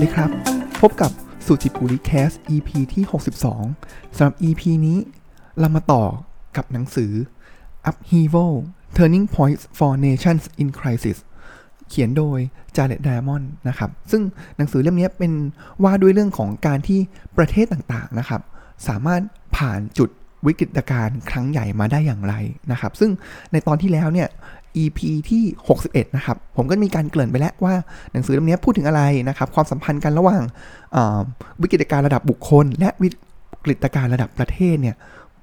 วัสดีครับ พบกับสุจิปุริแคส EP ที่ 62สำหรับ EP นี้เรามาต่อกับหนังสือ Upheaval Turning Points for Nations in Crisis เขียนโดย Jared Diamond นะครับ ซึ่งหนังสือเล่มนี้เป็นว่าด้วยเรื่องของการที่ประเทศต่างๆนะครับ สามารถผ่านจุดวิกฤตการณ์ครั้งใหญ่มาได้อย่างไรนะครับ ซึ่งในตอนที่แล้วเนี่ย EP ที่ 61 นะครับ ผมก็มีการเกริ่นไปแล้วว่าหนังสือเล่มนี้พูดถึงอะไรนะครับ ความสัมพันธ์กันระหว่างวิกฤตการระดับบุคคล และวิกฤตการระดับประเทศเนี่ย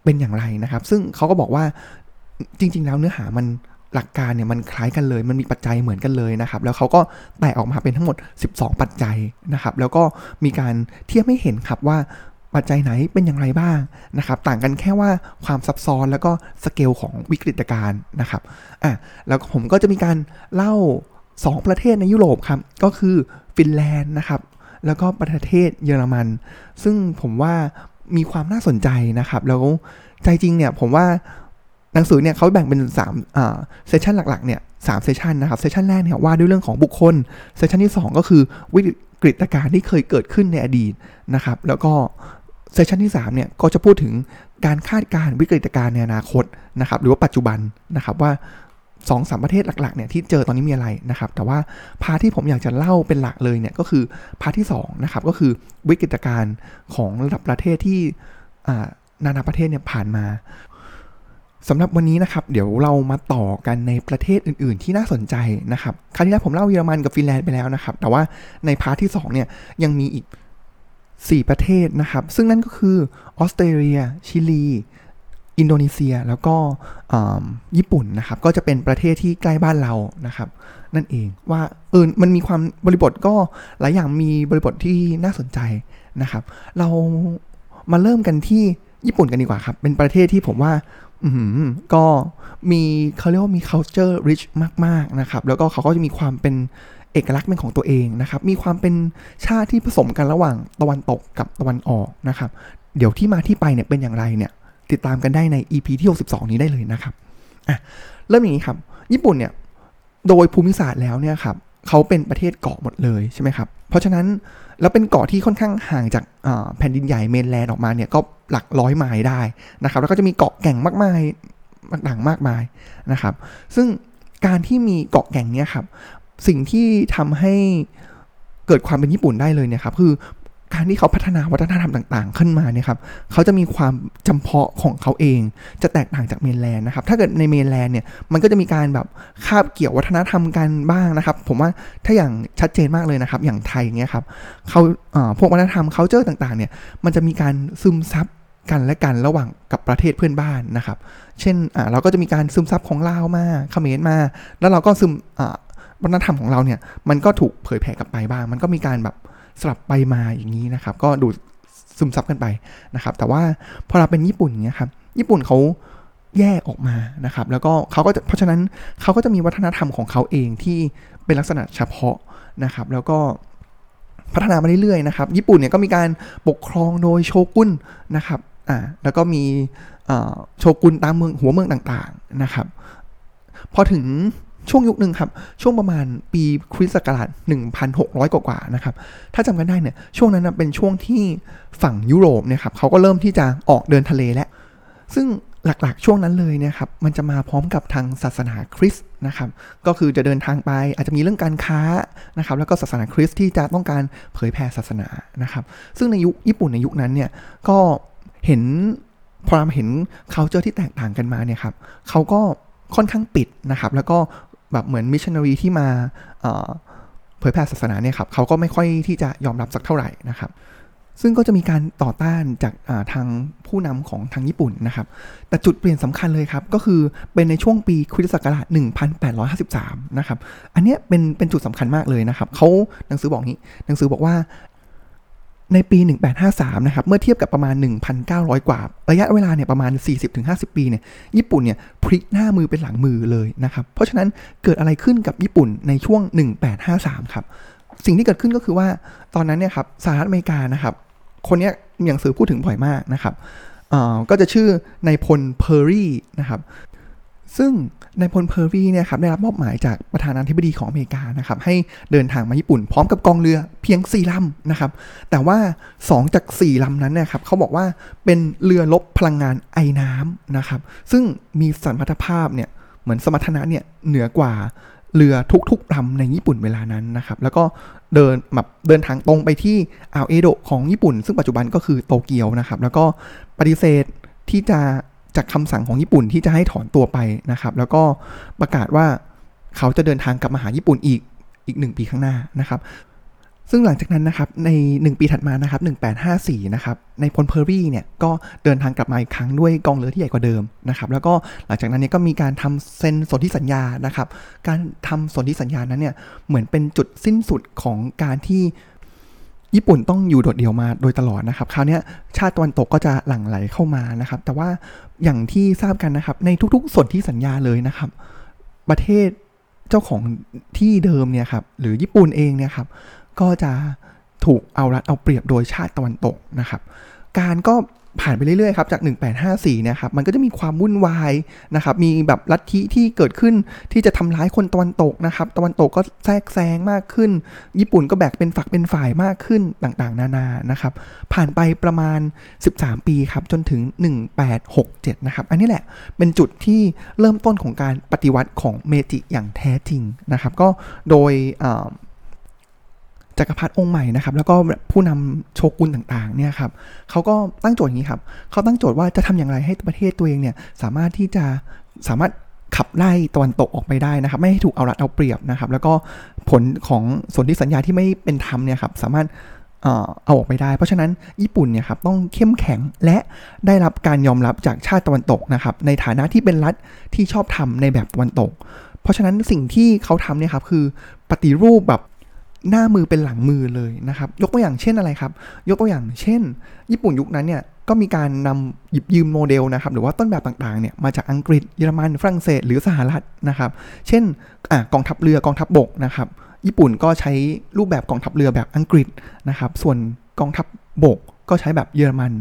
เป็นอย่างไรนะครับ ซึ่งเขาก็บอกว่าจริง ๆ แล้วเนื้อหามันหลักการเนี่ยมันคล้ายกันเลย มันมีปัจจัยเหมือนกันเลยนะครับ แล้วเขาก็แตกออกมาเป็นทั้งหมด 12 ปัจจัยนะครับ แล้วก็มีการเทียบให้เห็นครับว่า ปัจจัยไหนเป็นอย่างไรบ้างนะครับต่างกันแค่ว่าความซับซ้อนแล้วก็สเกลของวิกฤตการณ์นะครับอะแล้วผมก็จะมีการเล่า 2 ประเทศในยุโรปครับก็คือฟินแลนด์นะครับแล้วก็ประเทศเยอรมัน ซึ่งผมว่ามีความน่าสนใจนะครับ แล้วใจจริงเนี่ยผมว่าหนังสือเนี่ยเขาแบ่งเป็น3 section หลักๆเนี่ยสาม section นะครับ section แรกเนี่ยว่าด้วยเรื่องของบุคคล section ที่ 2 ก็คือวิ กฤตการณ์ที่เคยเกิดขึ้นในอดีตนะครับ แล้วก็เซสชันที่3เนี่ยก็จะพูดถึงการคาดการวิกฤตการณ์ในอนาคตนะครับหรือว่าปัจจุบันนะครับว่าสองสามประเทศหลักๆเนี่ยที่เจอตอนนี้มีอะไรนะครับ แต่ว่าพาที่ผมอยากจะเล่าเป็นหลักเลยเนี่ยก็คือพาที่2นะครับก็คือวิกฤตการณ์ของระดับประเทศที่นานาประเทศเนี่ยผ่านมา สำหรับวันนี้นะครับ เดี๋ยวเรามาต่อกันในประเทศอื่น ๆ ที่น่าสนใจนะครับครั้งที่แล้วผมเล่าเยอรมันกับฟินแลนด์ไปแล้วนะครับ แต่ว่าในพาร์ทที่2เนี่ยยังมีอีก 4 ประเทศนะครับ ซึ่งนั่นก็คือออสเตรเลีย ชิลี อินโดนีเซีย แล้วก็ญี่ปุ่นนะครับ ก็จะเป็นประเทศที่ใกล้บ้านเรานะครับ นั่นเองว่าเออมันมีความบริบทก็หลายอย่างมีบริบทที่น่าสนใจนะครับ เรามาเริ่มกันที่ญี่ปุ่นกันดีกว่าครับ เป็นประเทศที่ผมว่า ก็มีเขาเรียกว่ามี culture rich มาก ๆ นะครับ แล้วก็เขาก็จะมีความเป็นเอกลักษณ์เป็นของตัวเองนะครับ มีความเป็นชาติที่ผสมกันระหว่างตะวันตกกับตะวันออกนะครับ เดี๋ยวที่มาที่ไปเนี่ยเป็นอย่างไรเนี่ย ติดตามกันได้ใน EP ที่ 62 นี้ได้เลยนะครับอะเริ่มอย่างนี้ครับ ญี่ปุ่นเนี่ย โดยภูมิศาสตร์แล้วเนี่ยครับเขาเป็นประเทศเกาะหมดเลยใช่ไหมครับ เพราะฉะนั้น แล้วเป็นเกาะที่ค่อนข้างห่างจากแผ่นดินใหญ่เมนแลนด์ออกมาเนี่ยก็หลักร้อยไมล์ได้นะครับ แล้วก็จะมีเกาะแก่งมากมายต่างมากมายนะครับ ซึ่งการที่มีเกาะแก่งเนี่ยครับ สิ่งที่ทำให้เกิดความเป็นญี่ปุ่นได้เลยเนี่ยครับ คือ การที่เขาพัฒนาวัฒนธรรมต่างๆ ขึ้นมาเนี่ยครับเขาจะมีความจำเพาะของเขาเองจะแตกต่างจากเมนแลนด์นะครับถ้าเกิดในเมนแลนด์เนี่ยมันก็จะมีการแบบคาบเกี่ยววัฒนธรรมกันบ้างนะครับ ผมว่าถ้าอย่างชัดเจนมากเลยนะครับ อย่างไทยอย่างเงี้ยครับเขาพวกวัฒนธรรมเขาเจอต่างๆเนี่ยมันจะมีการซึมซับกันและกันระหว่างกับประเทศเพื่อนบ้านนะครับ เช่นเราก็จะมีการซึมซับของลาวมาเขมรมา แล้วเราก็ซึมวัฒนธรรมของเราเนี่ยมันก็ถูกเผยแผ่กลับไปบ้าง มันก็มีการแบบ สลับไปมาอย่างนี้นะครับ ก็ดูซึมซับกันไปนะครับ แต่ว่าพอเราเป็นญี่ปุ่นเนี้ยครับ ญี่ปุ่นเขาแยกออกมานะครับ แล้วก็เขาก็เพราะฉะนั้นเขาก็จะมีวัฒนธรรมของเขาเองที่เป็นลักษณะเฉพาะนะครับ แล้วก็พัฒนามาเรื่อยๆนะครับ ญี่ปุ่นเนี่ยก็มีการปกครองโดยโชกุนนะครับอ่าแล้วก็มีโชกุนตามเมืองหัวเมืองต่างๆนะครับ พอถึง ช่วงยุคหนึ่งครับ ช่วงประมาณปีคริสต์ศักราช1,600 กว่าๆนะครับ ถ้าจำกันได้เนี่ย ช่วงนั้นเป็นช่วงที่ฝั่งยุโรปเนี่ยครับเขาก็เริ่มที่จะออกเดินทะเลแล้ว ซึ่งหลักๆ ช่วงนั้นเลยเนี่ยครับ มันจะมาพร้อมกับทางศาสนาคริสต์นะครับ ก็คือจะเดินทางไปอาจจะมีเรื่องการค้านะครับ แล้วก็ศาสนาคริสต์ที่จะต้องการเผยแผ่ศาสนานะครับ ซึ่งในยุคญี่ปุ่นในยุคนั้นเนี่ย ก็เห็นพอเราเห็น culture ที่แตกต่างกันมาเนี่ยครับเขาก็ค่อนข้างปิดนะครับ แล้วก็ แบบเหมือนมิชชันนารีที่มาเผยแพร่ศาสนาเนี่ยครับเขาก็ไม่ค่อยที่จะยอมรับสักเท่าไหร่นะครับ ซึ่งก็จะมีการต่อต้านจากาทางผู้นำของทางญี่ปุ่นนะครับ แต่จุดเปลี่ยนสำคัญเลยครับ ก็คือเป็นในช่วงปีคริสตศักราช 1853 นะครับ อันนี้เป็นเป็นจุดสำคัญมากเลยนะครับเขาหนังสือบอกนี้หนังสือบอกว่า ในปี 1853 นะครับ เมื่อเทียบกับประมาณ 1,900 กว่า ระยะเวลาเนี่ยประมาณ 40-50 ปีเนี่ย ญี่ปุ่นเนี่ยพลิกหน้ามือเป็นหลังมือเลยนะครับ เพราะฉะนั้นเกิดอะไรขึ้นกับญี่ปุ่นในช่วง 1853 ครับ สิ่งที่เกิดขึ้นก็คือว่า ตอนนั้นเนี่ยครับสหรัฐอเมริกานะครับ คนนี้มีหนังสือพูดถึงบ่อยมากนะครับก็จะชื่อนายพลเพอร์รี่นะครับ ซึ่งนายพลเพอร์รีเนี่ยครับได้รับมอบหมายจากประธานาธิบดีของอเมริกานะครับให้เดินทางมาญี่ปุ่น พร้อมกับกองเรือเพียง 4 ลำนะครับ แต่ว่า 2 จาก 4 ลำนั้นเนี่ยครับเขาบอกว่าเป็นเรือรบพลังงานไอน้ำนะครับ ซึ่งมีสมรรถภาพเนี่ยเหมือนสมรรถนะเนี่ยเหนือกว่าเรือทุกๆลำในญี่ปุ่นเวลานั้นนะครับ แล้วก็เดินแบบเดินทางตรงไปที่อ่าวเอโดะของญี่ปุ่น ซึ่งปัจจุบันก็คือโตเกียวนะครับ แล้วก็ปฏิเสธที่จะ จากคำสั่งของญี่ปุ่นที่จะให้ถอนตัวไปนะครับ แล้วก็ประกาศว่าเขาจะเดินทางกลับมาหาญี่ปุ่นอีกอีกหนึ่งปีข้างหน้านะครับ ซึ่งหลังจากนั้นนะครับใน 1 ปีถัดมานะครับ1854นะครับในพลเพอร์รี่เนี่ยก็เดินทางกลับมาอีกครั้งด้วยกองเรือที่ใหญ่กว่าเดิมนะครับแล้วก็หลังจากนั้นเนี่ยก็มีการทำเซ็นสนธิสัญญานะครับ การทำสนธิสัญญานั้นเนี่ยเหมือนเป็นจุดสิ้นสุดของการที่ ญี่ปุ่นต้องอยู่โดดเดี่ยวมาโดยตลอดนะครับคราวนี้ชาติตะวันตกก็จะหลั่งไหลเข้ามานะครับ แต่ว่าอย่างที่ทราบกันนะครับ ในทุกๆส่วนที่สัญญาเลยนะครับ ประเทศเจ้าของที่เดิมเนี่ยครับหรือญี่ปุ่นเองเนี่ยครับก็จะถูกเอารัดเอาเปรียบโดยชาติตะวันตกนะครับ การก็ ผ่านไปเรื่อยๆครับจาก 1854นี่ยครับมันก็จะมีความวุ่นวายนะครับมีแบบลัทธิที่เกิดขึ้นที่จะทำร้ายคนตะวันตกนะครับตะวันตกก็แทรกแซงมากขึ้น ญี่ปุ่นก็แบกเป็นฝักเป็นฝ่ายมากขึ้นต่างๆ นานานะครับผ่านไปประมาณ 13 ปีครับจนถึง 1867นะครับอันนี้แหละเป็นจุดที่เริ่มต้นของการปฏิวัติของเมจิอย่างแท้จริงนะครับก็โดย จักรพรรดิองค์ใหม่นะครับแล้วก็ผู้นำโชกุนต่างๆเนี่ยครับเขาก็ตั้งโจทย์อย่างนี้ครับเขาตั้งโจทย์ว่าจะทำอย่างไรให้ประเทศตัวเองเนี่ยสามารถที่จะสามารถขับไล่ตะวันตกออกไปได้นะครับ ไม่ให้ถูกเอารัดเอาเปรียบนะครับ แล้วก็ผลของส่วนที่สัญญาที่ไม่เป็นธรรมเนี่ยครับสามารถเอาออกไปได้ เพราะฉะนั้นญี่ปุ่นเนี่ยครับต้องเข้มแข็งและได้รับการยอมรับจากชาติตะวันตกนะครับ ในฐานะที่เป็นรัฐที่ชอบทำในแบบตะวันตก เพราะฉะนั้นสิ่งที่เขาทำเนี่ยครับคือปฏิรูปแบบ หน้ามือเป็นหลังมือเลยนะครับ ยกตัวอย่างเช่นอะไรครับ ยกตัวอย่างเช่น ญี่ปุ่นยุคนั้นเนี่ยก็มีการนำหยิบยืมโมเดลนะครับ หรือว่าต้นแบบต่างๆเนี่ยมาจากอังกฤษเยอรมันฝรั่งเศสหรือสหรัฐนะครับ เช่นอกองทัพเรือกองทัพบบกนะครับ ญี่ปุ่นก็ใช้รูปแบบกองทัพเรือแบบอังกฤษนะครับ ส่วนกองทัพบบกก็ใช้แบบเยอรมัน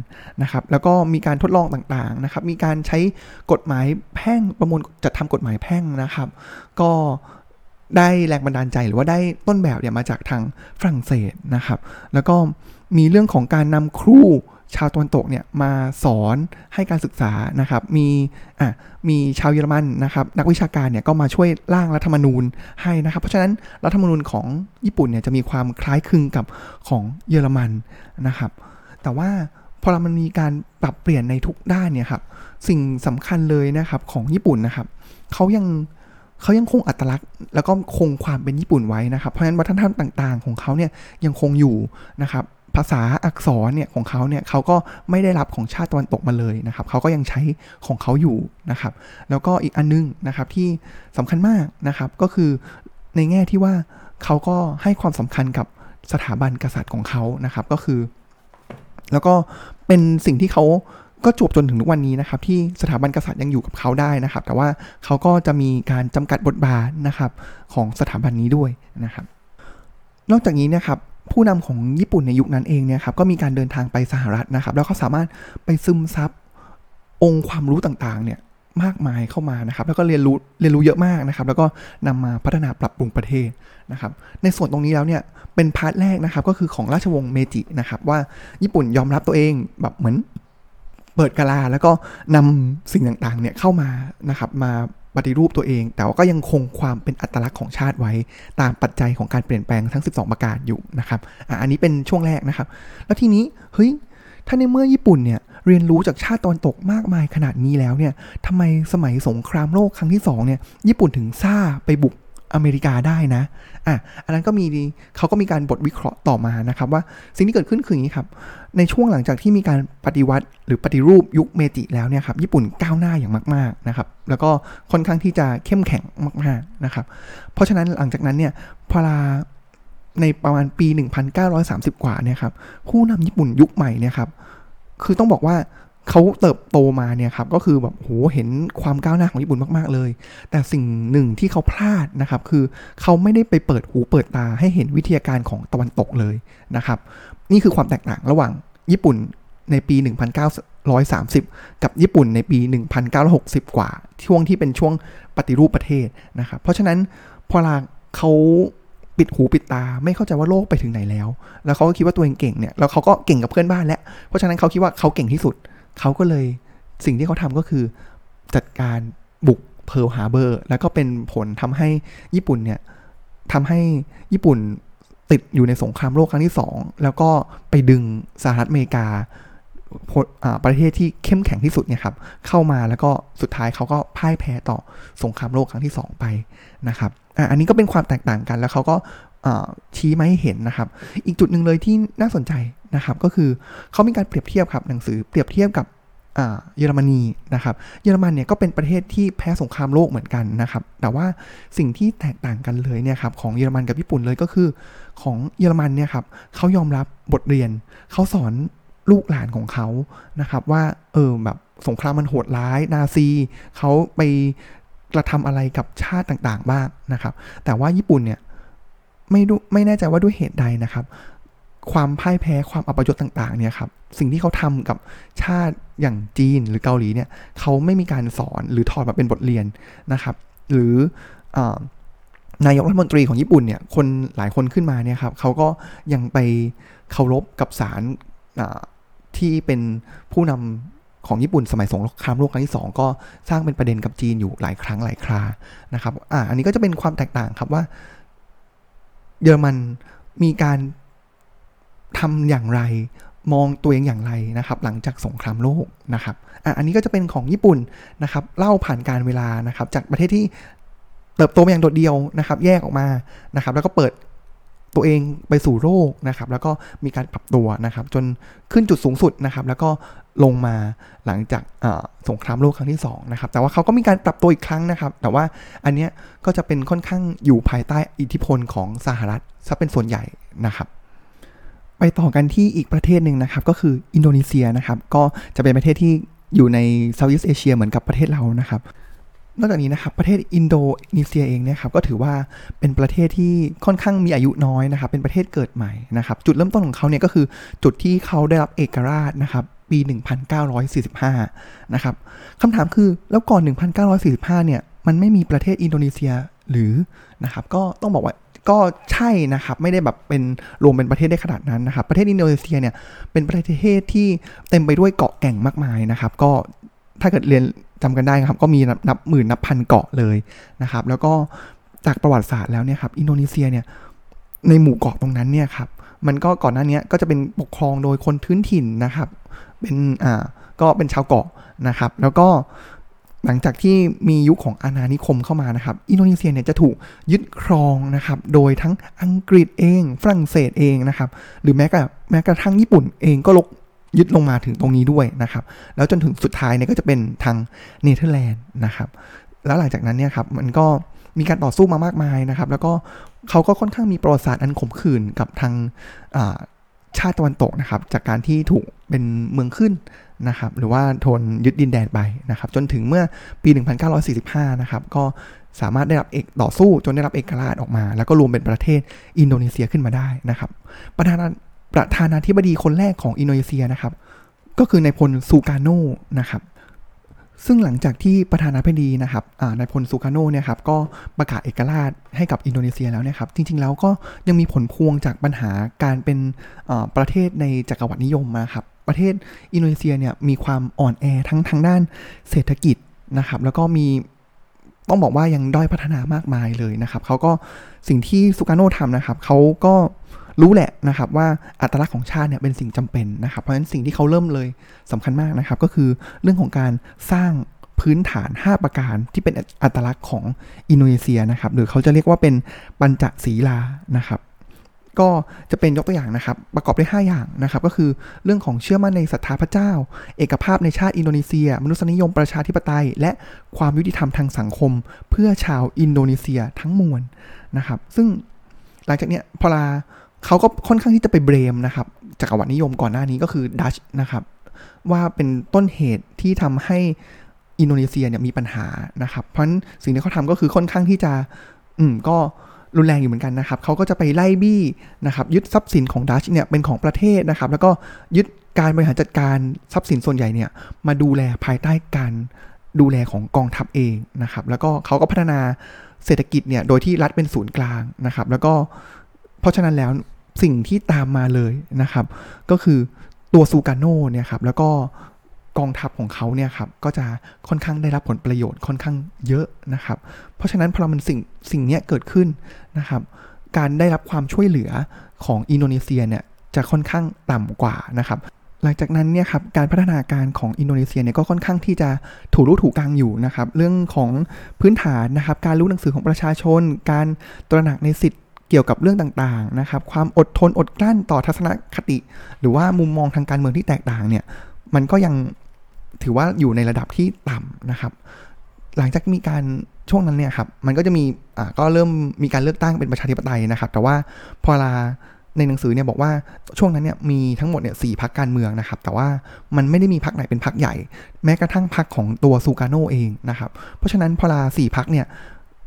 นะครับ แล้วก็มีการทดลองต่างๆนะครับ มีการใช้กฎหมายแพ่งประมวลจัดทำกฎหมายแพ่งนะครับ ก็ ได้แรงบันดาลใจหรือว่าได้ต้นแบบเนี่ยมาจากทางฝรั่งเศสนะครับ แล้วก็มีเรื่องของการนำครูชาวตะวันตกเนี่ยมาสอนให้การศึกษานะครับ มีอะมีชาวเยอรมันนะครับ นักวิชาการเนี่ยก็มาช่วยร่างรัฐธรรมนูญให้นะครับ เพราะฉะนั้นรัฐธรรมนูญของญี่ปุ่นเนี่ยจะมีความคล้ายคลึงกับของเยอรมันนะครับ แต่ว่าพอมันมีการปรับเปลี่ยนในทุกด้านเนี่ยครับสิ่งสำคัญเลยนะครับของญี่ปุ่นนะครับเขายัง เขายังคงอัตลักษณ์ แล้วก็คงความเป็นญี่ปุ่นไว้นะครับ เพราะฉะนั้นวัฒนธรรมต่างๆ ของเขาเนี่ยยังคงอยู่นะครับภาษาอักษรเนี่ยของเขาเนี่ยเขาก็ไม่ได้รับของชาติตะวันตกมาเลยนะครับเขาก็ยังใช้ของเขาอยู่นะครับ แล้วก็อีกอันนึงนะครับที่สำคัญมากนะครับก็คือในแง่ที่ว่าเขาก็ให้ความสำคัญกับสถาบันกษัตริย์ของเขานะครับก็คือ แล้วก็เป็นสิ่งที่เขา ก็จบจนถึงทุกวันนี้นะครับที่สถาบันกษัตริย์ยังอยู่กับเขาได้นะครับ แต่ว่าเขาก็จะมีการจำกัดบทบาทนะครับของสถาบันนี้ด้วยนะครับ นอกจากนี้นะครับผู้นำของญี่ปุ่นในยุคนั้นเองเนี่ยครับก็มีการเดินทางไปสหรัฐนะครับ แล้วเขาสามารถไปซึมซับองค์ความรู้ต่างๆเนี่ยมากมายเข้ามานะครับ แล้วก็เรียนรู้เรียนรู้เยอะมากนะครับ แล้วก็นำมาพัฒนาปรับปรุงประเทศนะครับ ในส่วนตรงนี้แล้วเนี่ยเป็นพาร์ทแรกนะครับ ก็คือของราชวงศ์เมจินะครับ ว่าญี่ปุ่นยอมรับตัวเองแบบเหมือน เปิดกาลาแล้วก็นำสิ่งต่างๆเนี่ยเข้ามานะครับมาปฏิรูปตัวเอง แต่ว่าก็ยังคงความเป็นอัตลักษณ์ของชาติไว้ ตามปัจจัยของการเปลี่ยนแปลงทั้ง 12 ประการอยู่นะครับออันนี้เป็นช่วงแรกนะครับ แล้วทีนี้เฮ้ยถ้าในเมื่อญี่ปุ่นเนี่ยเรียนรู้จากชาติตะวันตกมากมายขนาดนี้แล้วเนี่ยทำไมสมัยสงครามโลกครั้งที่2เนี่ยญี่ปุ่นถึงซ่าไปบุก อเมริกาได้นะอะอันนั้นก็มีเขาก็มีการบทวิเคราะห์ต่อมานะครับว่าสิ่งที่เกิดขึ้นคืออย่างนี้ครับ ในช่วงหลังจากที่มีการปฏิวัติ หรือปฏิรูปยุคเมจิแล้วเนี่ยครับญี่ปุ่นก้าวหน้าอย่างมากๆนะครับแล้วก็ค่อนข้างที่จะเข้มแข็งมากๆนะครับเพราะฉะนั้นหลังจากนั้นเนี่ยพอลาในประมาณปี 1930 กว่าเนี่ยครับผู้นำญี่ปุ่นยุคใหม่เนี่ยครับคือต้องบอกว่า เขาเติบโตมาเนี่ยครับก็คือแบบโหเห็นความก้าวหน้าของญี่ปุ่นมากๆเลย แต่สิ่งหนึ่งที่เขาพลาดนะครับคือเขาไม่ได้ไปเปิดหูเปิดตาให้เห็นวิทยาการของตะวันตกเลยนะครับนี่คือความแตกต่างระหว่างญี่ปุ่นในปี 1930 กับญี่ปุ่นในปี 1960 กว่า ช่วงที่เป็นช่วงปฏิรูปประเทศนะครับเพราะฉะนั้นพอลาเขาปิดหูปิดตาไม่เข้าใจว่าโลกไปถึงไหนแล้ว แล้วเขาก็คิดว่าตัวเองเก่งเนี่ยแล้วเขาก็เก่งกับเพื่อนบ้านแล้วเพราะฉะนั้นเขาคิดว่าเขาเก่งที่สุด เขาก็เลยสิ่งที่เขาทำก็คือจัดการบุกเพิร์ลฮาร์เบอร์แล้วก็เป็นผลทำให้ญี่ปุ่นเนี่ยทำให้ญี่ปุ่นติดอยู่ในสงครามโลกครั้งที่สองแล้วก็ไปดึงสหรัฐอเมริกาประเทศที่เข้มแข็งที่สุดเนี่ยครับเข้ามาแล้วก็สุดท้ายเขาก็พ่ายแพ้ต่อสงครามโลกครั้งที่ 2 ไปนะครับอันนี้ก็เป็นความแตกต่างกันแล้วเขาก็ ชี้มาให้เห็นนะครับ อีกจุดหนึ่งเลยที่น่าสนใจนะครับ ก็คือเขามีการเปรียบเทียบครับหนังสือเปรียบเทียบกับเยอรมนีนะครับ เยอรมันเนี่ยก็เป็นประเทศที่แพ้สงครามโลกเหมือนกันนะครับ แต่ว่าสิ่งที่แตกต่างกันเลยเนี่ยครับของเยอรมันกับญี่ปุ่นเลยก็คือ ของเยอรมันเนี่ยครับเขายอมรับบทเรียนเขาสอนลูกหลานของเขานะครับ ว่าเออแบบสงครามมันโหดร้ายนาซีเขาไปกระทำอะไรกับชาติต่างๆบ้างนะครับ แต่ว่าญี่ปุ่นเนี่ย ไม่ดูไม่แน่ใจว่าด้วยเหตุใดนะครับ ความพ่ายแพ้ความอัปยศต่างๆเนี่ยครับสิ่งที่เขาทำกับชาติอย่างจีนหรือเกาหลีเนี่ยเขาไม่มีการสอนหรือถอดมาเป็นบทเรียนนะครับ หรือนายกรัฐมนตรีของญี่ปุ่นเนี่ยคนหลายคนขึ้นมาเนี่ยครับเขาก็ยังไปเคารพกับศาลที่เป็นผู้นำของญี่ปุ่นสมัยสงครามโลกครั้งที่ 2 ก็สร้างเป็นประเด็นกับจีนอยู่หลายครั้งหลายครานะครับอ่าอันนี้ก็จะเป็นความแตกต่างครับว่า เยอรมันมีการทำอย่างไรมองตัวเองอย่างไรนะครับ หลังจากสงครามโลกนะครับอะอันนี้ก็จะเป็นของญี่ปุ่นนะครับ เล่าผ่านการเวลานะครับ จากประเทศที่เติบโตมาอย่างโดดเดียวนะครับ แยกออกมานะครับ แล้วก็เปิด ตัวเองไปสู่โลกนะครับแล้วก็มีการปรับตัวนะครับจนขึ้นจุดสูงสุดนะครับแล้วก็ลงมาหลังจากสงครามโลกครั้งที่2นะครับแต่ว่าเขาก็มีการปรับตัวอีกครั้งนะครับ แต่ว่าอันเนี้ยก็จะเป็นค่อนข้างอยู่ภายใต้อิทธิพลของสหรัฐซะเป็นส่วนใหญ่นะครับไปต่อกันที่อีกประเทศหนึ่งนะครับ ก็คืออินโดนีเซียนะครับ ก็จะเป็นประเทศที่อยู่ในเซาท์อีสเอเชียเหมือนกับประเทศเรานะครับ นอกจากนี้นะครับประเทศอินโดนีเซียเองเนี่ยครับก็ถือว่าเป็นประเทศที่ค่อนข้างมีอายุน้อยนะครับเป็นประเทศเกิดใหม่นะครับจุดเริ่มต้นของเขาเนี่ยก็คือจุดที่เขาได้รับเอกราชนะครับปี 1945 นะครับคำถามคือแล้วก่อน 1945 เนี่ยมันไม่มีประเทศอินโดนีเซียหรือนะครับก็ต้องบอกว่าก็ใช่นะครับไม่ได้แบบเป็นรวมเป็นประเทศได้ขนาดนั้นนะครับประเทศอินโดนีเซียเนี่ยเป็นประเทศที่เต็มไปด้วยเกาะแก่งมากมายนะครับก็ ถ้าเกิดเรียนจำกันได้ครับ ก็มีนับหมื่นนับพันเกาะเลยนะครับ แล้วก็จากประวัติศาสตร์แล้วเนี่ยครับ อินโดนีเซียเนี่ยในหมู่เกาะตรงนั้นเนี่ยครับ มันก็ก่อนหน้านี้ก็จะเป็นปกครองโดยคนพื้นถิ่นนะครับ เป็นอ่าก็เป็นชาวเกาะนะครับ แล้วก็หลังจากที่มียุคของอาณานิคมเข้ามานะครับ อินโดนีเซียเนี่ยจะถูกยึดครองนะครับ โดยทั้งอังกฤษเอง ฝรั่งเศสเองนะครับ หรือแม้กระแม้กระทั่งญี่ปุ่นเองก็รุก ยึดลงมาถึงตรงนี้ด้วยนะครับ แล้วจนถึงสุดท้ายเนี่ยก็จะเป็นทางเนเธอร์แลนด์นะครับ แล้วหลังจากนั้นเนี่ยครับมันก็มีการต่อสู้มามากมายนะครับ แล้วก็เขาก็ค่อนข้างมีประวัติศาสตร์อันขมขื่นกับทางชาติตะวันตกนะครับ จากการที่ถูกเป็นเมืองขึ้นนะครับ หรือว่าโดนยึดดินแดนไปนะครับ จนถึงเมื่อปี 1945 นะครับ ก็สามารถได้รับเอกต่อสู้จนได้รับเอกราชออกมา แล้วก็รวมเป็นประเทศอินโดนีเซียขึ้นมาได้นะครับ ประธานา ประธานาธิบดีคนแรกของอินโดนีเซียนะครับ ก็คือนายพลซูการโนนะครับ ซึ่งหลังจากที่ประธานาธิบดีนะครับนายพลซูการโนเนี่ยครับก็ประกาศเอกราชให้กับอินโดนีเซียแล้วเนี่ยครับ จริง ๆ แล้วก็ยังมีผลพวงจากปัญหาการเป็นประเทศในจักรวรรดินิยมมาครับ ประเทศอินโดนีเซียเนี่ยมีความอ่อนแอทั้งทางด้านเศรษฐกิจนะครับ แล้วก็มีต้องบอกว่ายังด้อยพัฒนามากมายเลยนะครับเขาก็สิ่งที่สุการโนทำนะครับเขาก็ รู้แหละนะครับว่าอัตลักษณ์ของชาติเนี่ยเป็นสิ่งจำเป็นนะครับ เพราะฉะนั้นสิ่งที่เขาเริ่มเลยสำคัญมากนะครับ ก็คือเรื่องของการสร้างพื้นฐาน 5 ประการที่เป็นอัตลักษณ์ของอินโดนีเซียนะครับ หรือเขาจะเรียกว่าเป็นปัญจศีลานะครับก็จะเป็นยกตัวอย่างนะครับ ประกอบด้วย5อย่างนะครับ ก็คือเรื่องของเชื่อมั่นในศรัทธาพระเจ้า เอกภาพในชาติอินโดนีเซีย มนุษยนิยมประชาธิปไตย และความยุติธรรมทางสังคม เพื่อชาวอินโดนีเซียทั้งมวลนะครับ ซึ่งหลังจากนี้พอลา เขาก็ค่อนข้างที่จะไป blame นะครับจักรวรรดินิยมก่อนหน้านี้ก็คือดัชนะครับ ว่าเป็นต้นเหตุที่ทำให้อินโดนีเซียเนี่ยมีปัญหานะครับ เพราะฉะนั้นสิ่งที่เขาทำก็คือค่อนข้างที่จะ อืมก็รุนแรงอยู่เหมือนกันนะครับ เขาก็จะไปไล่บี้นะครับยึดทรัพย์สินของดัชเนี่ยเป็นของประเทศนะครับ แล้วก็ยึดการบริหารจัดการทรัพย์สินส่วนใหญ่เนี่ยมาดูแลภายใต้การดูแลของกองทัพเองนะครับ แล้วก็เขาก็พัฒนาเศรษฐกิจเนี่ยโดยที่รัฐเป็นศูนย์กลางนะครับ แล้วก็เพราะฉะนั้นแล้ว สิ่งที่ตามมาเลยนะครับ ก็คือตัวซูการโน่เนี่ยครับแล้วก็กองทัพของเขาเนี่ยครับก็จะค่อนข้างได้รับผลประโยชน์ค่อนข้างเยอะนะครับ เพราะฉะนั้นพอมันสิ่งสิ่งนี้เกิดขึ้นนะครับ การได้รับความช่วยเหลือของอินโดนีเซียเนี่ยจะค่อนข้างต่ำกว่านะครับ หลังจากนั้นเนี่ยครับการพัฒนาการของอินโดนีเซียเนี่ยก็ค่อนข้างที่จะถูรู้ถูกกลางอยู่นะครับ เรื่องของพื้นฐานนะครับ การรู้หนังสือของประชาชน การตระหนักในสิทธิ เกี่ยวกับเรื่องต่างๆนะครับ ความอดทนอดกลั้นต่อทัศนคติ หรือว่ามุมมองทางการเมืองที่แตกต่างเนี่ย มันก็ยังถือว่าอยู่ในระดับที่ต่ำนะครับ หลังจากมีการช่วงนั้นเนี่ยครับ มันก็จะมีอ่าก็เริ่มมีการเลือกตั้งเป็นประชาธิปไตยนะครับ แต่ว่าพอลาในหนังสือเนี่ยบอกว่าช่วงนั้นเนี่ยมีทั้งหมดเนี่ยสี่พักการเมืองนะครับ แต่ว่ามันไม่ได้มีพักไหนเป็นพักใหญ่ แม้กระทั่งพักของตัวซูการโนเองนะครับ เพราะฉะนั้นพอลาสี่พักเนี่ย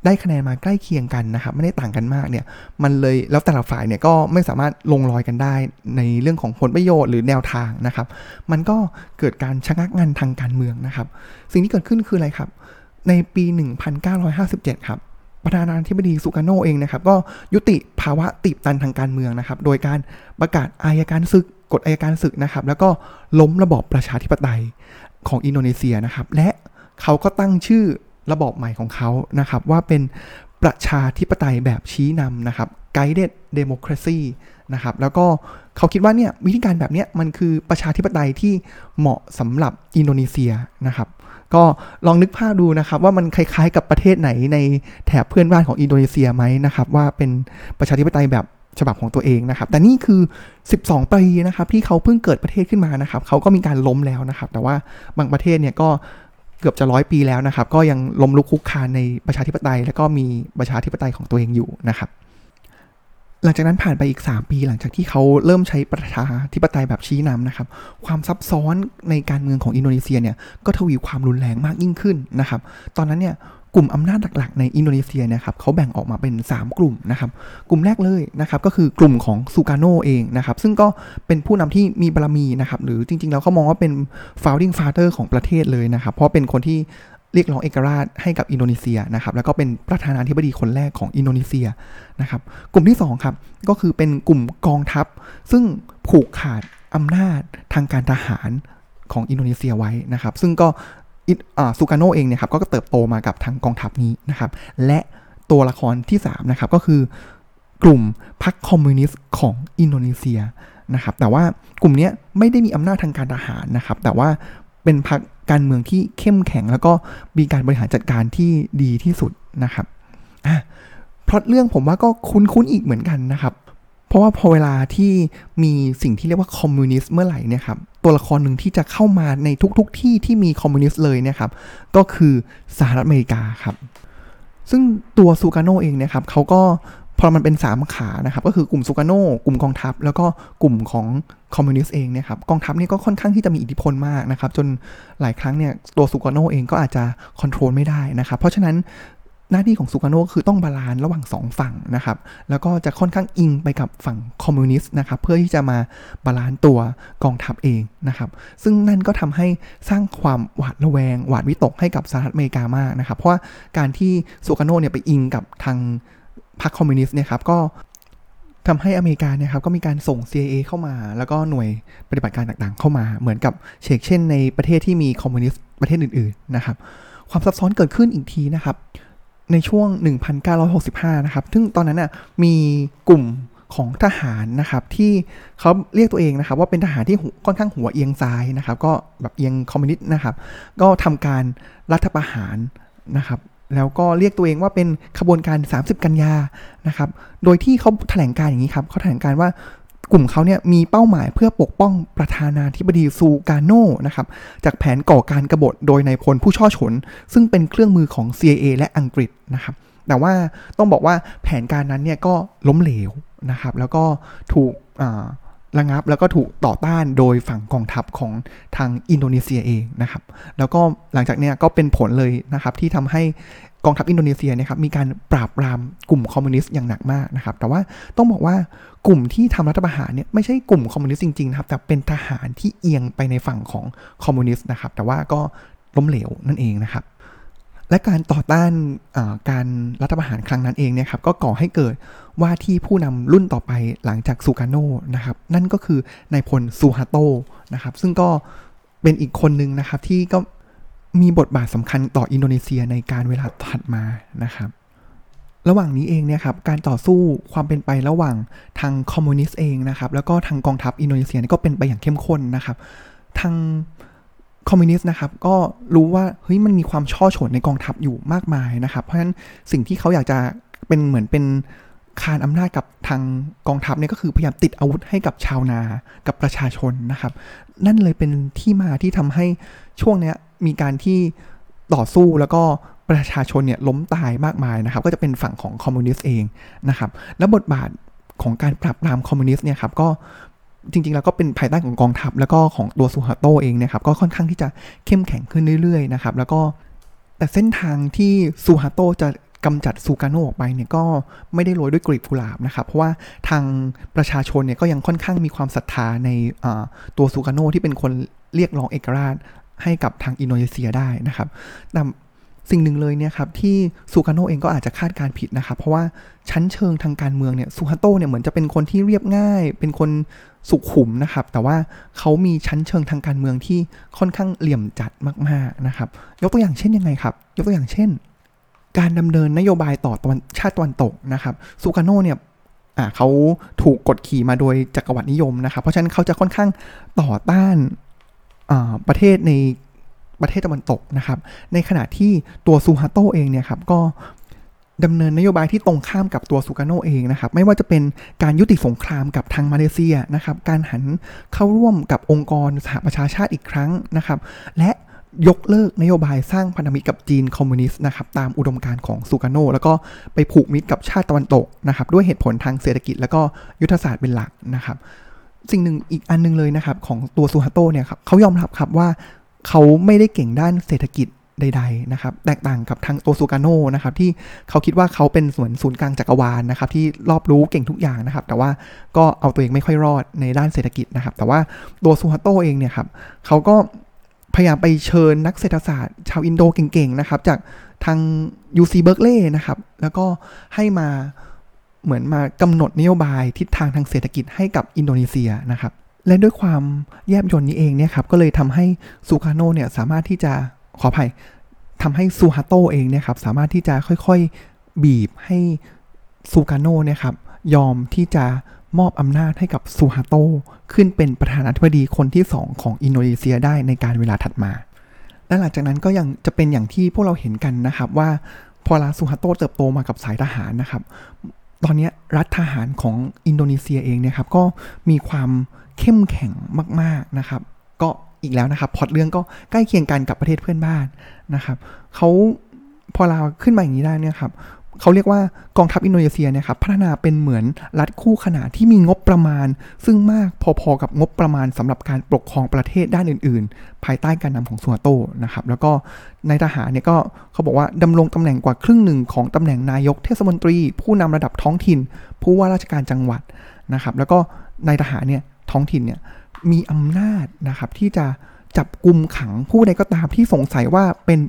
ได้คะแนนมาใกล้เคียงกันนะครับไม่ได้ต่างกันมากเนี่ยมันเลยแล้วแต่ละฝ่ายเนี่ยก็ไม่สามารถลงรอยกันได้ในเรื่องของผลประโยชน์หรือแนวทางนะครับ มันก็เกิดการชะงักงันทางการเมืองนะครับ สิ่งที่เกิดขึ้นคืออะไรครับ ในปี 1957 ครับประธานาธิบดีสุการโนเองนะครับ ก็ยุติภาวะติดตันทางการเมืองนะครับ โดยการประกาศอายการศึกกฎอายการศึกนะครับ แล้วก็ล้มระบอบประชาธิปไตยของอินโดนีเซียนะครับ และเขาก็ตั้งชื่อ ระบอบใหม่ของเขานะครับว่าเป็นประชาธิปไตยแบบชี้นำนะครับ guided democracy นะครับแล้วก็เขาคิดว่าเนี่ยวิธีการแบบนี้มันคือประชาธิปไตยที่เหมาะสำหรับอินโดนีเซียนะครับก็ลองนึกภาพดูนะครับว่ามันคล้ายๆกับประเทศไหนในแถบเพื่อนบ้านของอินโดนีเซียไหมนะครับว่าเป็นประชาธิปไตยแบบฉบับของตัวเองนะครับ แต่นี่คือ 12 ปีนะครับที่เขาเพิ่งเกิดประเทศขึ้นมานะครับ เขาก็มีการล้มแล้วนะครับ แต่ว่าบางประเทศเนี่ยก็ เกือบจะร้อยปีแล้วนะครับ ก็ยังล้มลุกคุกคานในประชาธิปไตย และก็มีประชาธิปไตยของตัวเองอยู่นะครับ หลังจากนั้นผ่านไปอีก 3 ปี หลังจากที่เขาเริ่มใช้ประชาธิปไตยแบบชี้นำนะครับ ความซับซ้อนในการเมืองของอินโดนีเซียเนี่ยก็ทวีความรุนแรงมากยิ่งขึ้นนะครับ ตอนนั้นเนี่ย กลุ่มอำนาจหลักๆในอินโดนีเซียนะครับเขาแบ่งออกมาเป็น 3 กลุ่มนะครับกลุ่มแรกเลยนะครับก็คือกลุ่มของซูการโนเองนะครับซึ่งก็เป็นผู้นำที่มีบารมีนะครับหรือจริงๆแล้วเขามองว่าเป็น founding father ของประเทศเลยนะครับ เพราะเป็นคนที่เรียกร้องเอกราชให้กับอินโดนีเซียนะครับแล้วก็เป็นประธานาธิบดีคนแรกของอินโดนีเซียนะครับกลุ่มที่2ครับก็คือเป็นกลุ่มกองทัพ ซึ่งผูกขาดอำนาจทางการทหารของอินโดนีเซียไว้นะครับ ซึ่งก็ ซูการโนเองเนี่ยครับก็เติบโตมากับทางกองทัพนี้นะครับ และตัวละครที่3นะครับก็คือกลุ่มพรรคคอมมิวนิสต์ของอินโดนีเซียนะครับ แต่ว่ากลุ่มนี้ไม่ได้มีอำนาจทางการทหารนะครับ แต่ว่าเป็นพรรคการเมืองที่เข้มแข็ง แล้วก็มีการบริหารจัดการที่ดีที่สุดนะครับอะพล็อตเรื่องผมว่าก็คุ้นๆอีกเหมือนกันนะครับ เพราะว่าพอเวลาที่มีสิ่งที่เรียกว่าคอมมิวนิสต์เมื่อไหร่เนี่ยครับ ตัวละครหนึ่งที่จะเข้ามาในทุกๆทที่ที่มีคอมมิวนิสต์เลยเนี่ยครับ ก็คือสหรัฐอเมริกาครับ ซึ่งตัวซูการโนเองเนี่ยครับเขาก็พอมันเป็นสามขานะครับ ก็คือกลุ่มซูการโนกลุ่มกองทัพ แล้วก็กลุ่มของคอมมิวนิสต์เองเนี่ยครับกองทัพนี่ก็ค่อนข้างที่จะมีอิทธิพลมากนะครับ จนหลายครั้งเนี่ยตัวซูการโนเองก็อาจจะควบคุมไม่ได้นะครับ เพราะฉะนั้น หน้าที่ของซูการโนก็คือต้อง balance ระหว่างสองฝั่งนะครับ แล้วก็จะค่อนข้างอิงไปกับฝั่งคอมมิวนิสต์นะครับ เพื่อที่จะมา balance ตัวกองทัพเองนะครับ ซึ่งนั่นก็ทำให้สร้างความหวาดระแวง หวาดวิตกให้กับสหรัฐอเมริกามากนะครับ เพราะว่าการที่ซูการโนเนี่ยไปอิงกับทางพรรคคอมมิวนิสต์เนี่ยครับก็ทำให้อเมริกาเนี่ยครับก็มีการส่ง CIA เข้ามา แล้วก็หน่วยปฏิบัติการต่างๆ เข้ามาเหมือนกับเชกเช่นในประเทศที่มีคอมมิวนิสต์ประเทศอื่นๆนะครับ ความซับซ้อนเกิดขึ้นอีกทีนะครับ ในช่วง 1965 นะครับ ซึ่งตอนนั้นน่ะมีกลุ่มของทหารนะครับที่เขาเรียกตัวเองนะครับ ว่าเป็นทหารที่ค่อนข้างหัวเอียงซ้ายนะครับ ก็แบบเอียงคอมมิวนิสต์นะครับ ก็ทำการรัฐประหารนะครับแล้วก็เรียกตัวเองว่าเป็นขบวนการ 30 กันยานะครับ โดยที่เขาแถลงการอย่างนี้ครับเขาแถลงการว่า กลุ่มเขาเนี่ยมีเป้าหมายเพื่อปกป้องประธานาธิบดีซูการโน่นะครับจากแผนก่อการกรบฏโดยนายพลผู้ช่อฉน ซึ่งเป็นเครื่องมือของ CIA และอังกฤษนะครับแต่ว่าต้องบอกว่าแผนการนั้นเนี่ยก็ล้มเหลวนะครับแล้วก็ถูกระงับแล้วก็ถูกต่อต้านโดยฝั่งกองทัพของทางอินโดนีเซียเองนะครับ แล้วก็หลังจากนี้ก็เป็นผลเลยนะครับที่ทำให้กองทัพอินโดนีเซียนะครับมีการปราบปรามกลุ่มคอมมิวนิสต์อย่างหนักมากนะครับ แต่ว่าต้องบอกว่า กลุ่มที่ทำรัฐประหารเนี่ยไม่ใช่กลุ่มคอมมิวนิสต์จริงๆนะครับแต่เป็นทหารที่เอียงไปในฝั่งของคอมมิวนิสต์นะครับแต่ว่าก็ล้มเหลวนั่นเองนะครับและการต่อต้านการรัฐประหารครั้งนั้นเองเนี่ยครับก็ก่อให้เกิดว่าที่ผู้นำรุ่นต่อไปหลังจากซูการโนนะครับนั่นก็คือนายพลซูฮาโตนะครับซึ่งก็เป็นอีกคนหนึ่งนะครับที่ก็มีบทบาทสำคัญต่ออินโดนีเซียในการเวลาถัดมานะครับ ระหว่างนี้เองเนี่ยครับการต่อสู้ความเป็นไประหว่างทางคอมมิวนิสต์เองนะครับแล้วก็ทางกองทัพอินโดนีเซียก็เป็นไปอย่างเข้มข้นนะครับ ทางคอมมิวนิสต์นะครับก็รู้ว่าเฮ้ยมันมีความฉ้อฉลในกองทัพอยู่มากมายนะครับ เพราะฉะนั้นสิ่งที่เขาอยากจะเป็นเหมือนเป็นคานอำนาจกับทางกองทัพเนี่ยก็คือพยายามติดอาวุธให้กับชาวนากับประชาชนนะครับ นั่นเลยเป็นที่มาที่ทำให้ช่วงเนี้ยมีการที่ต่อสู้แล้วก็ ประชาชนเนี่ยล้มตายมากมายนะครับ ก็จะเป็นฝั่งของคอมมิวนิสต์เองนะครับ และบทบาทของการปราบปรามคอมมิวนิสต์เนี่ยครับก็จริงๆ แล้วก็เป็นภายใต้ของกองทัพ แล้วก็ของตัวซูฮาโตเองนะครับก็ค่อนข้างที่จะเข้มแข็งขึ้นเรื่อยๆนะครับแล้วก็แต่เส้นทางที่ซูฮาโตจะกำจัดซูกาโนออกไปเนี่ยก็ไม่ได้โรยด้วยกลีบกุหลาบนะครับ เพราะว่าทางประชาชนเนี่ยก็ยังค่อนข้างมีความศรัทธาในตัวซูกาโนที่เป็นคนเรียกร้องเอกราชให้กับทางอินโดนีเซียได้นะครับแต่ สิ่งหนึ่งเลยเนี่ยครับที่ซูการโนเองก็อาจจะคาดการผิดนะครับ เพราะว่าชั้นเชิงทางการเมืองเนี่ยซูฮาโตเนี่ยเหมือนจะเป็นคนที่เรียบง่าย เป็นคนสุขุมนะครับ แต่ว่าเขามีชั้นเชิงทางการเมืองที่ค่อนข้างเหลี่ยมจัดมากๆนะครับ ยกตัวอย่างเช่นยังไงครับ ยกตัวอย่างเช่น การดำเนินนโยบายต่อตะวันชาติตะวันตกนะครับซูการโนเนี่ยเขาถูกกดขี่มาโดยจักรวรรดินิยมนะครับ เพราะฉะนั้นเขาจะค่อนข้างต่อต้านประเทศใน ประเทศตะวันตกนะครับ ในขณะที่ตัวซูฮาโตเองเนี่ยครับก็ดำเนินนโยบายที่ตรงข้ามกับตัวซูกาโนเองนะครับ ไม่ว่าจะเป็นการยุติสงครามกับทางมาเลเซียนะครับ การหันเข้าร่วมกับองค์กรสหประชาชาติอีกครั้งนะครับ และยกเลิกนโยบายสร้างพันธมิตรกับจีนคอมมิวนิสต์นะครับตามอุดมการณ์ของซูการโนแล้วก็ไปผูกมิตรกับชาติตะวันตกนะครับ ด้วยเหตุผลทางเศรษฐกิจ แล้วก็ยุทธศาสตร์เป็นหลักนะครับ สิ่งหนึ่งอีกอันนึงเลยนะครับ ของตัวซูฮาโตเนี่ยครับเขายอมรับครับว่า เขาไม่ได้เก่งด้านเศรษฐกิจใดๆนะครับแตกต่างกับทางตัวซูการโนนะครับที่เขาคิดว่าเขาเป็นส่วนศูนย์กลางจักรวาลนะครับที่รอบรู้เก่งทุกอย่างนะครับ แต่ว่าก็เอาตัวเองไม่ค่อยรอดในด้านเศรษฐกิจนะครับ แต่ว่าตัวซูฮาโตเองเนี่ยครับเขาก็พยายามไปเชิญนักเศรษฐศาสตร์ ชาวอินโดเก่งๆนะครับจากทาง UC Berkeley นะครับแล้วก็ให้มาเหมือนมากำหนดนโยบายทิศทางทางเศรษฐกิจให้กับอินโดนีเซียนะครับ และด้วยความแยบยลนี้เองเนี่ยครับก็เลยทำให้ซูคาโนเนี่ยสามารถที่จะขออภัยทำให้ซูฮาโตเองเนี่ยครับสามารถที่จะค่อยๆบีบให้ซูคาโนเนี่ยครับยอมที่จะมอบอำนาจให้กับซูฮาโตขึ้นเป็นประธานาธิบดีคนที่ 2 ของอินโดนีเซียได้ในการเวลาถัดมา และหลังจากนั้นก็ยังจะเป็นอย่างที่พวกเราเห็นกันนะครับว่าพอลาซูฮาโตเติบโตมากับสายทหารนะครับ ตอนนี้รัฐทหารของอินโดนีเซียเองเนี่ยครับก็มีความ เข้มแข็งมากๆนะครับ ก็อีกแล้วนะครับ พอดเรื่องก็ใกล้เคียงกันกับประเทศเพื่อนบ้านนะครับเขาพอเราขึ้นมาอย่างนี้ได้เนี่ยครับเขาเรียกว่ากองทัพอินโดนีเซียเนี่ยครับพัฒนาเป็นเหมือนรัฐคู่ขนานที่มีงบประมาณ ซึ่งมากพอๆกับงบประมาณสำหรับการปกครองประเทศด้านอื่น ๆ ภายใต้การนำของซัวโตนะครับแล้วก็ในทหารเนี่ยก็เขาบอกว่าดำรงตำแหน่งกว่าครึ่งหนึ่งของตำแหน่งนายกเทศมนตรี ผู้นำระดับท้องถิ่น ผู้ว่าราชการจังหวัดนะครับแล้วก็ในทหารเนี่ย ท้องถิ่นเนี่ยมีอำนาจนะครับที่จะจับกลุ่มขังผู้ใดก็ตามที่สงสัยว่าเป็น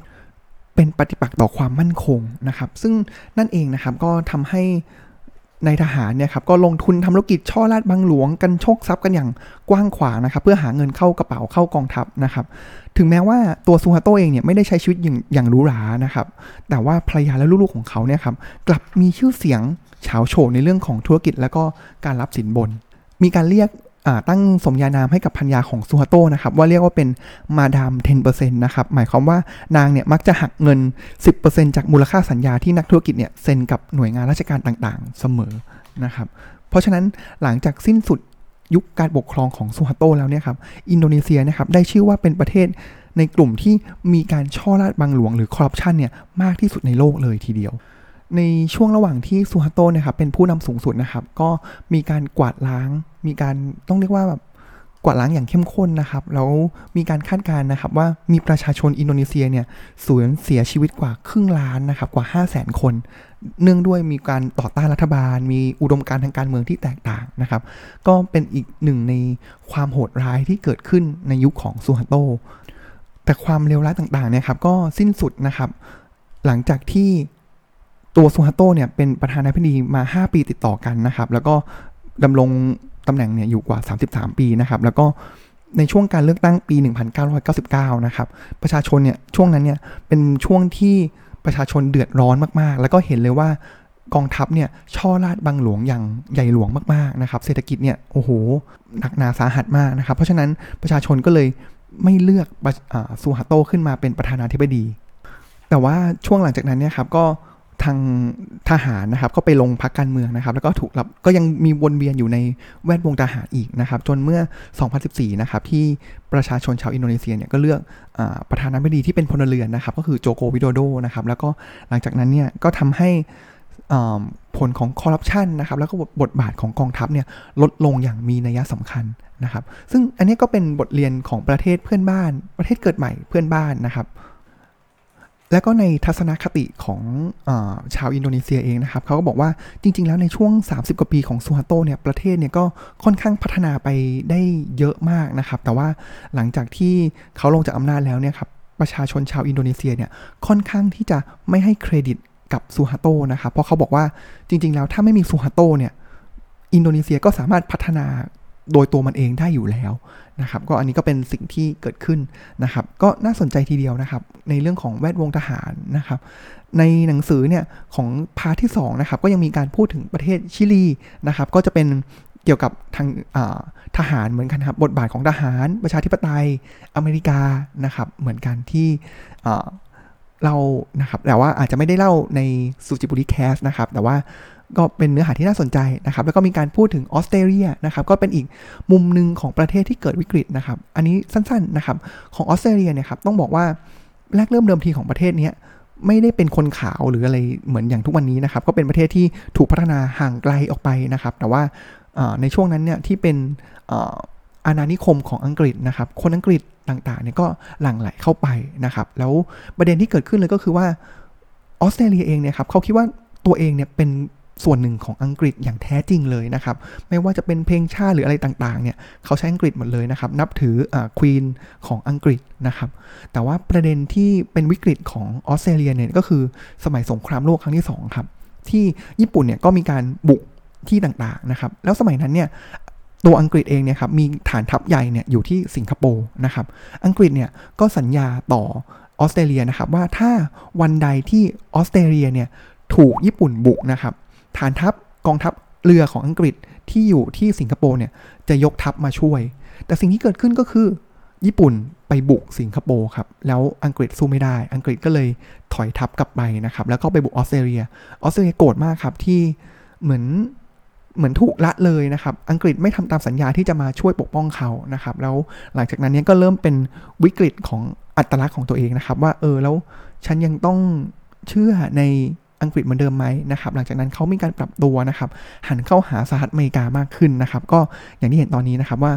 เป็นปฏิปักษ์ต่อความมั่นคงนะครับ ซึ่งนั่นเองนะครับก็ทำให้ในทหารเนี่ยครับก็ลงทุนทำธุรกิจช่อราดบังหลวงกันโชคทรัพย์กันอย่างกว้างขวางนะครับเพื่อหาเงินเข้ากระเป๋าเข้ากองทัพนะครับ ถึงแม้ว่าตัวซูฮาโตเองเนี่ยไม่ได้ใช้ชีวิตอย่างอย่างหรูหรานะครับ แต่ว่าภรรยาและลูกๆของเขาเนี่ยครับกลับมีชื่อเสียงเฉาโฉในเรื่องของธุรกิจ และก็การรับสินบน มีการเรียก ตั้งสมญานามให้กับพันยาของซูฮาโตนะครับว่าเรียกว่าเป็นมาดาม10%นะครับหมายความว่านางเนี่ยมักจะหักเงิน 10%จากมูลค่าสัญญาที่นักธุรกิจเนี่ยเซ็นกับหน่วยงานราชการต่างๆ เสมอนะครับเพราะฉะนั้นหลังจากสิ้นสุดยุคการปกครองของซูฮาโตแล้วเนี่ยครับอินโดนีเซียนะครับได้ชื่อว่าเป็นประเทศในกลุ่มที่มีการช่อราดบังหลวงหรือคอร์รัปชันเนี่ยมากที่สุดในโลกเลยทีเดียว ในช่วงระหว่างที่ซูฮาโตนะครับเป็นผู้นำสูงสุดนะครับก็มีการกวาดล้าง มีการต้องเรียกว่าแบบกวาดล้างอย่างเข้มข้นนะครับ แล้วมีการคาดการณ์นะครับว่ามีประชาชนอินโดนีเซียเนี่ยสูญเสียชีวิตกว่าครึ่งล้านนะครับ กว่า 5 0 0แสนคน เนื่องด้วยมีการต่อต้านรัฐบาล มีอุดมการณ์ทางการเมืองที่แตกต่างนะครับ ก็เป็นอีกหนึ่งในความโหดร้ายที่เกิดขึ้นในยุคของซูฮัตโต แต่ความเลวร้ายต่างๆเนี่ยครับก็สิ้นสุดนะครับ หลังจากที่ตัวซูฮัตโตเนี่ยเป็นประธานาธิบดีมา 5 ปีติดต่อกันนะครับ แล้วก็ดำรง ตำแหน่งเนี่ยอยู่กว่า 33 ปีนะครับแล้วก็ในช่วงการเลือกตั้งปี 1999 นะครับ ประชาชนเนี่ยช่วงนั้นเนี่ยเป็นช่วงที่ประชาชนเดือดร้อนมากๆ แล้วก็เห็นเลยว่ากองทัพเนี่ยช่อราดบังหลวงอย่างใหญ่หลวงมากๆนะครับเศรษฐกิจเนี่ยโอ้โหหนักหนาสาหัสมากนะครับ เพราะฉะนั้นประชาชนก็เลยไม่เลือกซูฮาโตขึ้นมาเป็นประธานาธิบดี แต่ว่าช่วงหลังจากนั้นเนี่ยครับก็ ทางทหารนะครับก็ไปลงพักการเมืองนะครับ แล้วก็ถูกรับก็ยังมีวนเวียนอยู่ในแวดวงทหารอีกนะครับ จนเมื่อ 2014 นะครับ ที่ประชาชนชาวอินโดนีเซียเนี่ยก็เลือกอประธานาธิบดีที่เป็นพลเรือนนะครับ ก็คือโจโกวิโดโดนะครับ แล้วก็หลังจากนั้นเนี่ยก็ทำให้ผลของคอร์รัปชันนะครับ แล้วก็บทบาทของกองทัพเนี่ยลดลงอย่างมีนัยสำคัญนะครับ ซึ่งอันนี้ก็เป็นบทเรียนของประเทศเพื่อนบ้าน ประเทศเกิดใหม่เพื่อนบ้านนะครับ และก็ในทัศนคติของอชาวอินโดนีเซียเองนะครับเขาก็บอกว่าจริง ๆ แล้วในช่วง 30 กว่าปีของซูฮัตโตเนี่ยประเทศเนี่ยก็ค่อนข้างพัฒนาไปได้เยอะมากนะครับ แต่ว่าหลังจากที่เขาลงจากอำนาจแล้วเนี่ยครับประชาชนชาวอินโดนีเซียเนี่ยค่อนข้างที่จะไม่ให้เครดิตกับซูฮัตโตนะครับเพราะเขาบอกว่าจริง ๆ แล้วถ้าไม่มีซูฮัตโตเนี่ยอินโดนีเซียก็สามารถพัฒนาโดยตัวมันเองได้อยู่แล้ว นะครับก็อันนี้ก็เป็นสิ่งที่เกิดขึ้นนะครับ ก็น่าสนใจทีเดียวนะครับ ในเรื่องของแวดวงทหารนะครับ ในหนังสือเนี่ยของ part ที่2นะครับก็ยังมีการพูดถึงประเทศชิลีนะครับ ก็จะเป็นเกี่ยวกับทางทหารเหมือนกันครับบทบาทของทหาร ประชาธิปไตยอเมริกานะครับ เหมือนกันที่เรานะครับแต่ว่าอาจจะไม่ได้เล่าในสุจิบุรีแคสนะครับ แต่ว่า ก็เป็นเนื้อหาที่น่าสนใจนะครับ แล้วก็มีการพูดถึงออสเตรเลียนะครับ ก็เป็นอีกมุมหนึ่งของประเทศที่เกิดวิกฤตนะครับ อันนี้สั้นๆนะครับ ของออสเตรเลียเนี่ยครับ ต้องบอกว่าแรกเริ่มเดิมทีของประเทศนี้ไม่ได้เป็นคนขาวหรืออะไรเหมือนอย่างทุกวันนี้นะครับ ก็เป็นประเทศที่ถูกพัฒนาห่างไกลออกไปนะครับ แต่ว่าในช่วงนั้นเนี่ยที่เป็นอาณานิคมของอังกฤษนะครับ คนอังกฤษต่างๆเนี่ยก็หลั่งไหลเข้าไปนะครับ แล้วประเด็นที่เกิดขึ้นเลยก็คือว่าออสเตรเลียเองเนี่ยครับเขาคิดว่าตัวเองเนี่ยเป็น ส่วนหนึ่งของอังกฤษอย่างแท้จริงเลยนะครับ ไม่ว่าจะเป็นเพลงชาติหรืออะไรต่างๆเนี่ยเขาใช้อังกฤษหมดเลยนะครับ นับถืออควีนของอังกฤษนะครับ แต่ว่าประเด็นที่เป็นวิกฤตของออสเตรเลียเนี่ยก็คือสมัยสงครามโลกครั้งที่2ครับที่ญี่ปุ่นเนี่ยก็มีการบุกที่ต่างๆนะครับ แล้วสมัยนั้นเนี่ยตัวอังกฤษเองเนี่ยครับมีฐานทัพใหญ่เนี่ยอยู่ที่สิงคโปร์นะครับ อังกฤษเนี่ยก็สัญญาต่อออสเตรเลียนะครับว่าถ้าวันใดที่ออสเตรเลียเนี่ยถูกญี่ปุ่นบุกนะครับ ฐานทัพกองทัพเรือของอังกฤษที่อยู่ที่สิงคโปร์เนี่ยจะยกทัพมาช่วย แต่สิ่งที่เกิดขึ้นก็คือ ญี่ปุ่นไปบุกสิงคโปร์ครับ แล้วอังกฤษสู้ไม่ได้ อังกฤษก็เลยถอยทัพกลับไปนะครับ แล้วก็ไปบุกออสเตรเลีย ออสเตรเลียโกรธมากครับที่เหมือนเหมือนถูกละเลยนะครับ อังกฤษไม่ทำตามสัญญาที่จะมาช่วยปกป้องเขานะครับ แล้วหลังจากนั้นเนี่ยก็เริ่มเป็นวิกฤตของอัตลักษณ์ของตัวเองนะครับ ว่าเออแล้วฉันยังต้องเชื่อใน อังกฤษเหมือนเดิมไหมนะครับหลังจากนั้นเขามีการปรับตัวนะครับหันเข้าหาสหรัฐอเมริกามากขึ้นนะครับก็อย่างที่เห็นตอนนี้นะครับว่า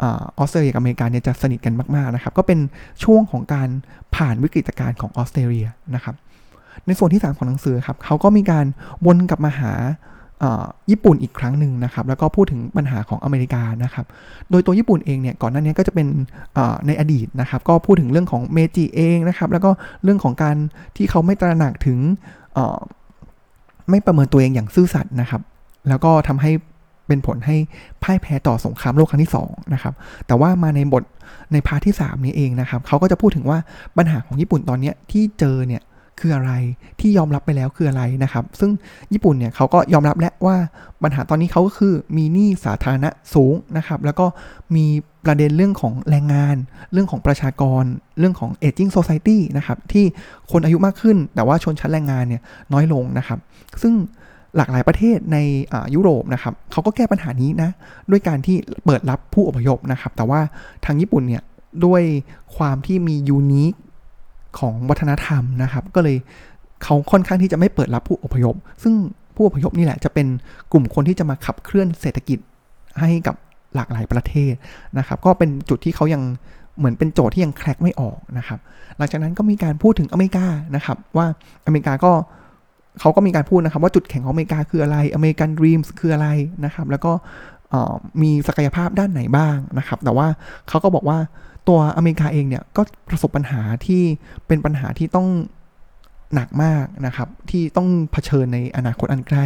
ออสเตรเลียกับอเมริกาเนี่ยจะสนิทกันมากๆนะครับก็เป็นช่วงของการผ่านวิกฤตการณ์ของออสเตรเลียนะครับในส่วนที่ 3 ของหนังสือครับเขาก็มีการวนกลับมาหา ญี่ปุ่นอีกครั้งหนึ่งนะครับแล้วก็พูดถึงปัญหาของอเมริกานะครับโดยตัวญี่ปุ่นเองเนี่ยก่อนหน้านี้ก็จะเป็นในอดีตนะครับก็พูดถึงเรื่องของเมจิเองนะครับแล้วก็เรื่องของการที่เขาไม่ตระหนักถึงไม่ประเมินตัวเองอย่างซื่อสัตย์นะครับ แล้วก็ทำให้เป็นผลให้พ่ายแพ้ต่อสงครามโลกครั้งที่2นะครับ แต่ว่ามาในบทในพาร์ทที่ 3 นี้เองนะครับ เขาก็จะพูดถึงว่าปัญหาของญี่ปุ่นตอนนี้ที่เจอเนี่ย คืออะไรที่ยอมรับไปแล้วคืออะไรนะครับ ซึ่งญี่ปุ่นเนี่ยเขาก็ยอมรับแล้วว่าปัญหาตอนนี้เขาก็คือมีหนี้สาธารณะสูงนะครับ แล้วก็มีประเด็นเรื่องของแรงงาน เรื่องของประชากร เรื่องของ aging society นะครับ ที่คนอายุมากขึ้น แต่ว่าชนชั้นแรงงานเนี่ยน้อยลงนะครับ ซึ่งหลากหลายประเทศในยุโรปนะครับเขาก็แก้ปัญหานี้นะ ด้วยการที่เปิดรับผู้อพยพนะครับ แต่ว่าทางญี่ปุ่นเนี่ยด้วยความที่มียูนิค ของวัฒนธรรมนะครับ ก็เลยเขาค่อนข้างที่จะไม่เปิดรับผู้อพยพ ซึ่งผู้อพยพนี่แหละจะเป็นกลุ่มคนที่จะมาขับเคลื่อนเศรษฐกิจให้กับหลากหลายประเทศนะครับ ก็เป็นจุดที่เขายังเหมือนเป็นโจทย์ที่ยัง crack ไม่ออกนะครับ หลังจากนั้นก็มีการพูดถึงอเมริกานะครับ ว่าอเมริกาก็เขาก็มีการพูดนะครับ ว่าจุดแข็งของอเมริกาคืออะไร American Dream คืออะไรนะครับ แล้วก็มีศักยภาพด้านไหนบ้างนะครับ แต่ว่าเขาก็บอกว่า ตัวอเมริกาเองเนี่ยก็ประสบปัญหาที่เป็นปัญหาที่ต้องหนักมากนะครับ ที่ต้องเผชิญในอนาคตอันใกล้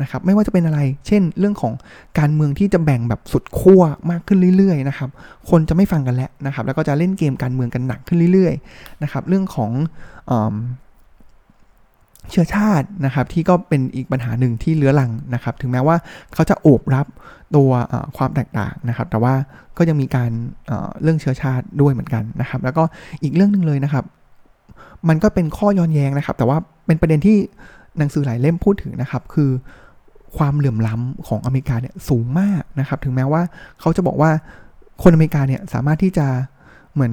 นะครับ ไม่ว่าจะเป็นอะไร เช่น เรื่องของการเมืองที่จะแบ่งแบบสุดขั้วมากขึ้นเรื่อยๆนะครับ คนจะไม่ฟังกันแล้วนะครับ แล้วก็จะเล่นเกมการเมืองกันหนักขึ้นเรื่อยๆนะครับ เรื่องของ เชื้อชาตินะครับที่ก็เป็นอีกปัญหาหนึ่งที่เลื้อรังนะครับ ถึงแม้ว่าเขาจะโอบรับตัวความแตกต่างนะครับ แต่ว่าก็ยังมีการเรื่องเชื้อชาติด้วยเหมือนกันนะครับ แล้วก็อีกเรื่องหนึ่งเลยนะครับ มันก็เป็นข้อย้อนแย้งนะครับ แต่ว่าเป็นประเด็นที่หนังสือหลายเล่มพูดถึงนะครับ คือความเหลื่อมล้ำของอเมริกาเนี่ยสูงมากนะครับ ถึงแม้ว่าเขาจะบอกว่าคนอเมริกาเนี่ยสามารถที่จะเหมือน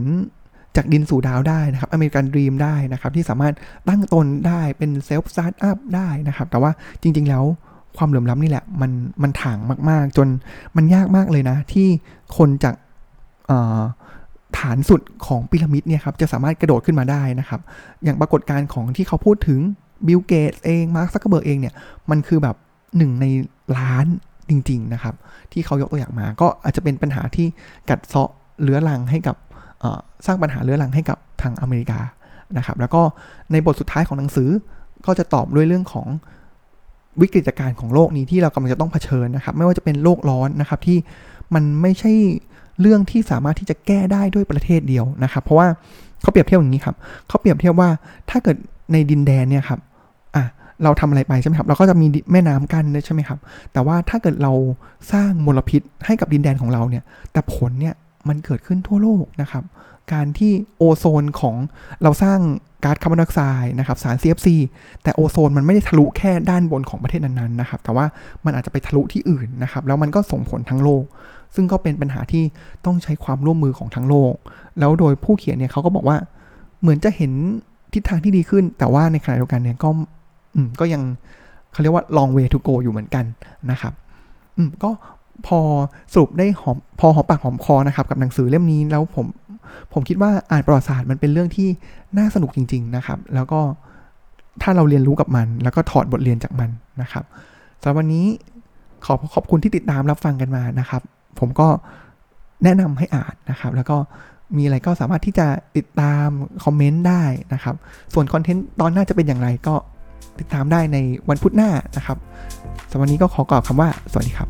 จากดินสู่ดาวได้นะครับ American Dream ได้นะครับ ที่สามารถตั้งตนได้เป็น self startup ได้นะครับ แต่ว่าจริง ๆ แล้วความเหลื่อมล้ำนี่แหละ มันมันถ่างมาก ๆ จนมันยากมากเลยนะ ที่คนจากฐานสุดของพีระมิดเนี่ยครับจะสามารถกระโดดขึ้นมาได้นะครับ อย่างปรากฏการณ์ของที่เขาพูดถึงบิลเกตส์เองมาร์คซักเกอร์เบิร์กเองเนี่ยมันคือแบบหนึ่งในล้านจริง ๆ นะครับ ที่เขายกตัวอย่างมา ก็อาจจะเป็นปัญหาที่กัดเซาะเรื้อรังให้กับ สร้างปัญหาเรื้อรังให้กับทางอเมริกานะครับ แล้วก็ในบทสุดท้ายของหนังสือก็จะตบด้วยเรื่องของวิกฤตการณ์ของโลกนี้ที่เรากำลังจะต้องเผชิญนะครับ ไม่ว่าจะเป็นโลกร้อนนะครับที่มันไม่ใช่เรื่องที่สามารถที่จะแก้ได้ด้วยประเทศเดียวนะครับ เพราะว่าเขาเปรียบเทียบอย่างนี้ครับเขาเปรียบเทียบว่าถ้าเกิดในดินแดนเนี่ยครับอะเราทำอะไรไปใช่ไหมครับ เราก็จะมีแม่น้ำกั้นใช่ไหมครับ แต่ว่าถ้าเกิดเราสร้างมลพิษให้กับดินแดนของเราเนี่ย แต่ผลเนี่ย มันเกิดขึ้นทั่วโลกนะครับ การที่โอโซนของเราสร้างก๊าซคาร์บอนไดออกไซด์นะครับสาร CFC แต่โอโซนมันไม่ได้ทะลุแค่ด้านบนของประเทศนั้นๆนะครับ แต่ว่ามันอาจจะไปทะลุที่อื่นนะครับ แล้วมันก็ส่งผลทั้งโลก ซึ่งก็เป็นปัญหาที่ต้องใช้ความร่วมมือของทั้งโลก แล้วโดยผู้เขียนเนี่ยเขาก็บอกว่าเหมือนจะเห็นทิศทางที่ดีขึ้น แต่ว่าในขณะเดียวกันเนี่ยก็ก็ยังเขาเรียกว่า long way to go อยู่เหมือนกันนะครับ อืมก็ พอสรุปได้หอมพอหอมปากหอมคอนะครับกับหนังสือเล่มนี้แล้วผมผมคิดว่าอ่านประวัติศาสตร์มันเป็นเรื่องที่น่าสนุกจริง ๆนะครับ แล้วก็ถ้าเราเรียนรู้กับมัน แล้วก็ถอดบทเรียนจากมันนะครับสำหรับวันนี้ขอขอบคุณที่ติดตามรับฟังกันมานะครับ ผมก็แนะนำให้อ่านนะครับ แล้วก็มีอะไรก็สามารถที่จะติดตามคอมเมนต์ได้นะครับ ส่วนคอนเทนต์ตอนหน้าจะเป็นอย่างไรก็ติดตามได้ในวันพุธหน้านะครับสำหรับวันนี้ก็ขอกล่าวคำว่า สวัสดีครับ